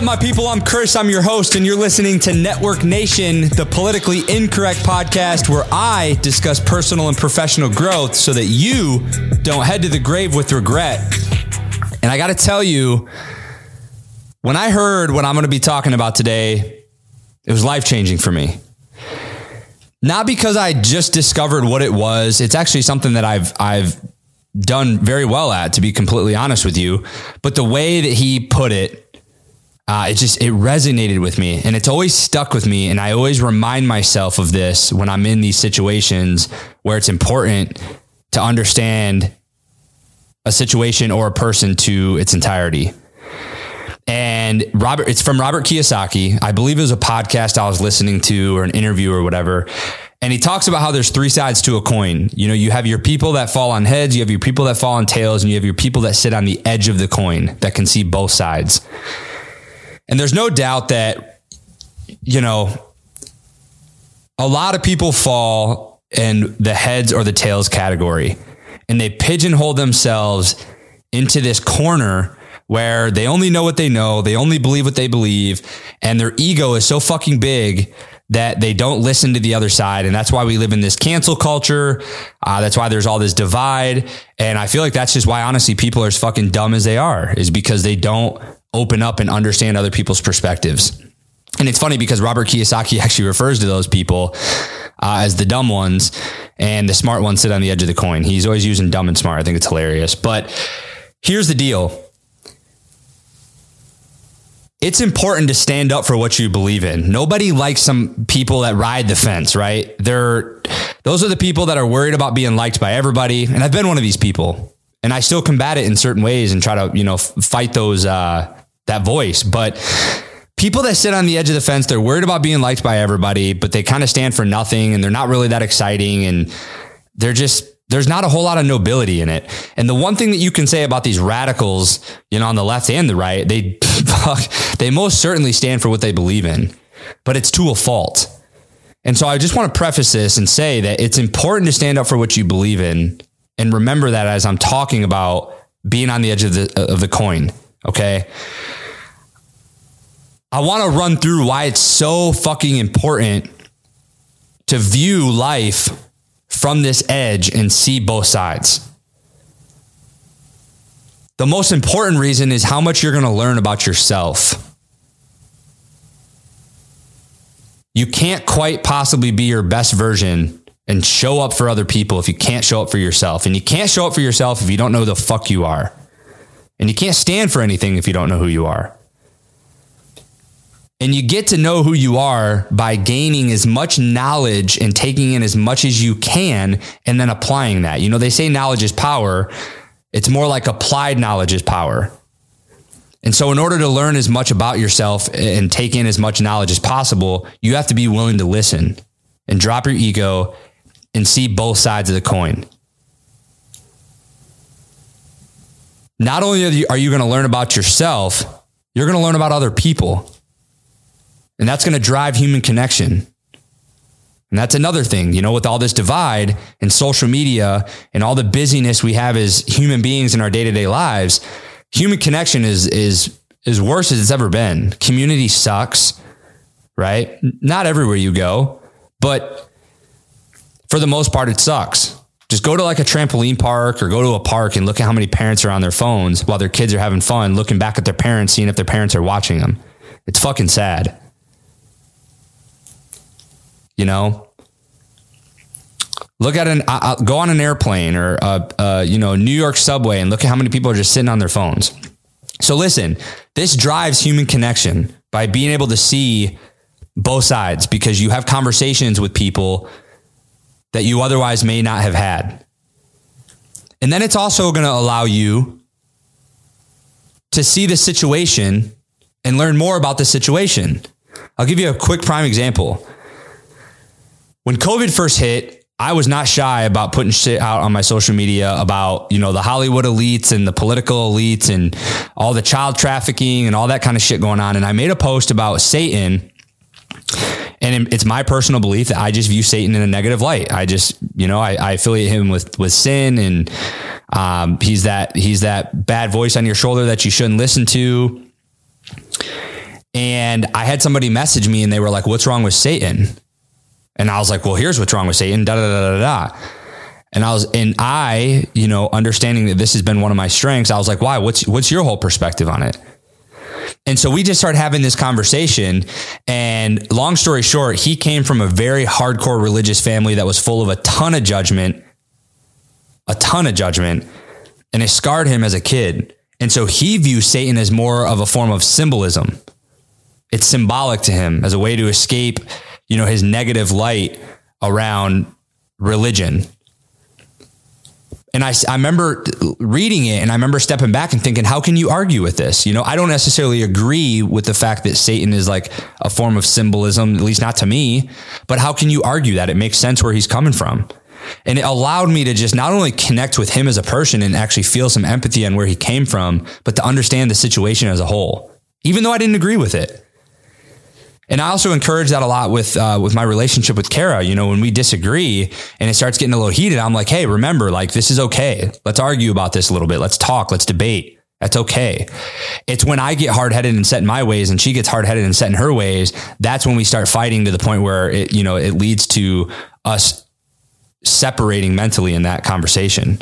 up, my people? I'm Chris. I'm your host, and you're listening to Network Nation, the politically incorrect podcast where I discuss personal and professional growth so that you don't head to the grave with regret. And I got to tell you, when I heard what I'm going to be talking about today, it was life changing for me. Not because I just discovered what it was. It's actually something that I've I've done very well at, to be completely honest with you. But the way that he put it, uh, it just it resonated with me, and it's always stuck with me. And I always remind myself of this when I'm in these situations where it's important to understand a situation or a person to its entirety. And Robert, it's from Robert Kiyosaki. I believe it was a podcast I was listening to or an interview or whatever. And he talks about how there's three sides to a coin. You know, you have your people that fall on heads, you have your people that fall on tails, and you have your people that sit on the edge of the coin that can see both sides. And there's no doubt that, you know, a lot of people fall in the heads or the tails category and they pigeonhole themselves into this corner where they only know what they know, they only believe what they believe, and their ego is so fucking big that they don't listen to the other side. And that's why we live in this cancel culture. Uh, that's why there's all this divide. And I feel like that's just why, honestly, people are as fucking dumb as they are, is because they don't open up and understand other people's perspectives. And it's funny because Robert Kiyosaki actually refers to those people uh, as the dumb ones, and the smart ones sit on the edge of the coin. He's always using dumb and smart. I think it's hilarious. But here's the deal it's important to stand up for what you believe in. Nobody likes some people that ride the fence, right? They're those are the people that are worried about being liked by everybody, and I've been one of these people. And I still combat it in certain ways and try to, you know, fight those uh that voice, but people that sit on the edge of the fence, they're worried about being liked by everybody, but they kind of stand for nothing and they're not really that exciting and they're just there's not a whole lot of nobility in it. And the one thing that you can say about these radicals, you know, on the left and the right, they they most certainly stand for what they believe in, but it's to a fault. And so I just want to preface this and say that it's important to stand up for what you believe in and remember that as I'm talking about being on the edge of the of the coin, okay? I want to run through why it's so fucking important to view life from this edge and see both sides. The most important reason is how much you're going to learn about yourself. You can't quite possibly be your best version and show up for other people if you can't show up for yourself. And you can't show up for yourself if you don't know the fuck you are. And you can't stand for anything if you don't know who you are. And you get to know who you are by gaining as much knowledge and taking in as much as you can and then applying that. You know, they say knowledge is power. It's more like applied knowledge is power. And so, in order to learn as much about yourself and take in as much knowledge as possible, you have to be willing to listen and drop your ego and see both sides of the coin. Not only are you, you going to learn about yourself, you're going to learn about other people. And that's going to drive human connection. And that's another thing, you know, with all this divide and social media and all the busyness we have as human beings in our day-to-day lives, human connection is is is worse as it's ever been. Community sucks, right? Not everywhere you go, but for the most part it sucks. Just go to like a trampoline park or go to a park and look at how many parents are on their phones while their kids are having fun, looking back at their parents, seeing if their parents are watching them. It's fucking sad you know? Look at an uh, go on an airplane or uh, uh, you know new york subway and look at how many people are just sitting on their phones. So listen this drives human connection by being able to see both sides because you have conversations with people that you otherwise may not have had. And then it's also going to allow you to see the situation and learn more about the situation. I'll give you a quick prime example when COVID first hit, I was not shy about putting shit out on my social media about, you know, the Hollywood elites and the political elites and all the child trafficking and all that kind of shit going on. And I made a post about Satan. And it's my personal belief that I just view Satan in a negative light. I just, you know, I, I affiliate him with, with sin and, um, he's that, he's that bad voice on your shoulder that you shouldn't listen to. And I had somebody message me and they were like, What's wrong with Satan? And I was like, Well, here's what's wrong with Satan. Da da da da da. And I was, and I, you know, understanding that this has been one of my strengths, I was like, Why? What's what's your whole perspective on it? And so we just started having this conversation. And long story short, he came from a very hardcore religious family that was full of a ton of judgment, a ton of judgment, and it scarred him as a kid. And so he views Satan as more of a form of symbolism. It's symbolic to him as a way to escape, you know, his negative light around religion. And I, I remember reading it and I remember stepping back and thinking, how can you argue with this? You know, I don't necessarily agree with the fact that Satan is like a form of symbolism, at least not to me, but how can you argue that? It makes sense where he's coming from. And it allowed me to just not only connect with him as a person and actually feel some empathy on where he came from, but to understand the situation as a whole, even though I didn't agree with it. And I also encourage that a lot with uh, with my relationship with Kara. You know, when we disagree and it starts getting a little heated, I'm like, hey, remember, like this is okay. Let's argue about this a little bit. Let's talk. Let's debate. That's okay. It's when I get hard headed and set in my ways, and she gets hard headed and set in her ways. That's when we start fighting to the point where it, you know, it leads to us separating mentally in that conversation.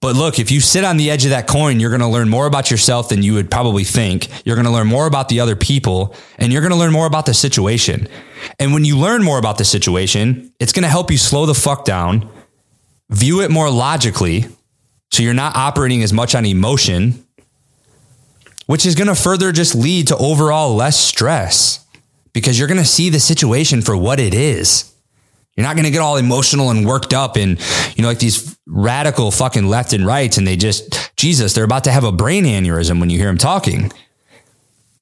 But look, if you sit on the edge of that coin, you're going to learn more about yourself than you would probably think. You're going to learn more about the other people and you're going to learn more about the situation. And when you learn more about the situation, it's going to help you slow the fuck down, view it more logically. So you're not operating as much on emotion, which is going to further just lead to overall less stress because you're going to see the situation for what it is. You're not going to get all emotional and worked up and, you know, like these radical fucking left and rights. And they just, Jesus, they're about to have a brain aneurysm when you hear them talking.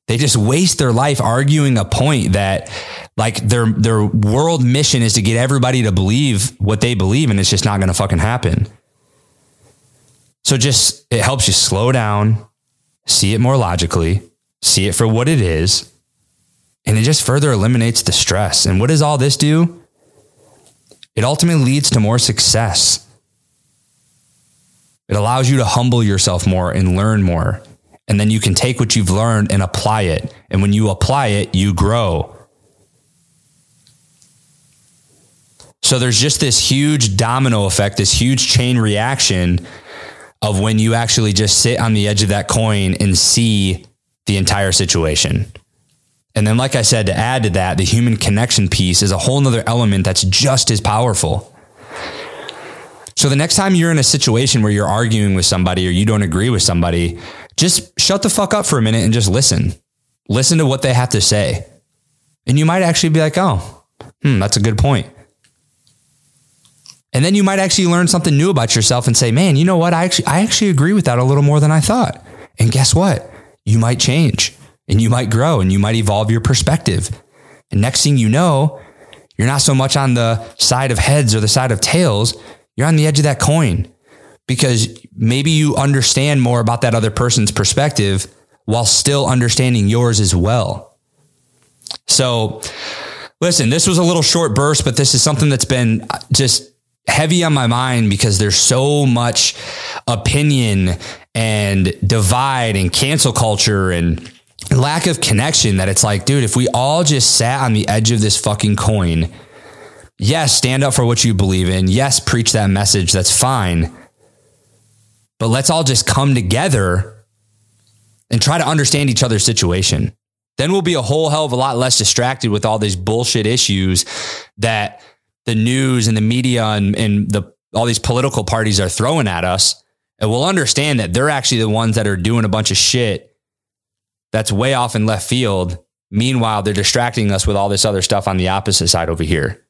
They just waste their life arguing a point that like their, their world mission is to get everybody to believe what they believe. And it's just not going to fucking happen. So just, it helps you slow down, see it more logically, see it for what it is. And it just further eliminates the stress. And what does all this do? It ultimately leads to more success. It allows you to humble yourself more and learn more. And then you can take what you've learned and apply it. And when you apply it, you grow. So there's just this huge domino effect, this huge chain reaction of when you actually just sit on the edge of that coin and see the entire situation. And then, like I said, to add to that, the human connection piece is a whole nother element that's just as powerful. So the next time you're in a situation where you're arguing with somebody or you don't agree with somebody, just shut the fuck up for a minute and just listen. Listen to what they have to say. And you might actually be like, oh, hmm, that's a good point. And then you might actually learn something new about yourself and say, man, you know what? I actually, I actually agree with that a little more than I thought. And guess what? You might change and you might grow and you might evolve your perspective. And next thing you know, you're not so much on the side of heads or the side of tails. You're on the edge of that coin because maybe you understand more about that other person's perspective while still understanding yours as well. So, listen, this was a little short burst, but this is something that's been just heavy on my mind because there's so much opinion and divide and cancel culture and lack of connection that it's like, dude, if we all just sat on the edge of this fucking coin, yes, stand up for what you believe in. Yes, preach that message. That's fine. But let's all just come together and try to understand each other's situation. Then we'll be a whole hell of a lot less distracted with all these bullshit issues that the news and the media and, and the all these political parties are throwing at us. And we'll understand that they're actually the ones that are doing a bunch of shit that's way off in left field. Meanwhile, they're distracting us with all this other stuff on the opposite side over here.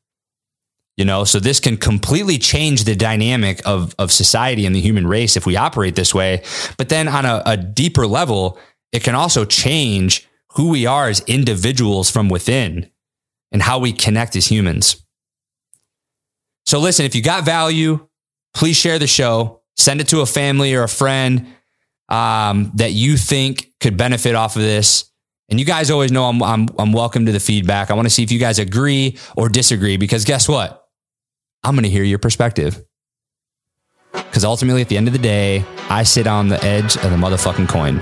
You know, so this can completely change the dynamic of, of society and the human race if we operate this way. But then on a, a deeper level, it can also change who we are as individuals from within and how we connect as humans. So listen, if you got value, please share the show, send it to a family or a friend um, that you think could benefit off of this. And you guys always know I'm, I'm, I'm welcome to the feedback. I want to see if you guys agree or disagree because guess what? I'm going to hear your perspective. Because ultimately, at the end of the day, I sit on the edge of the motherfucking coin.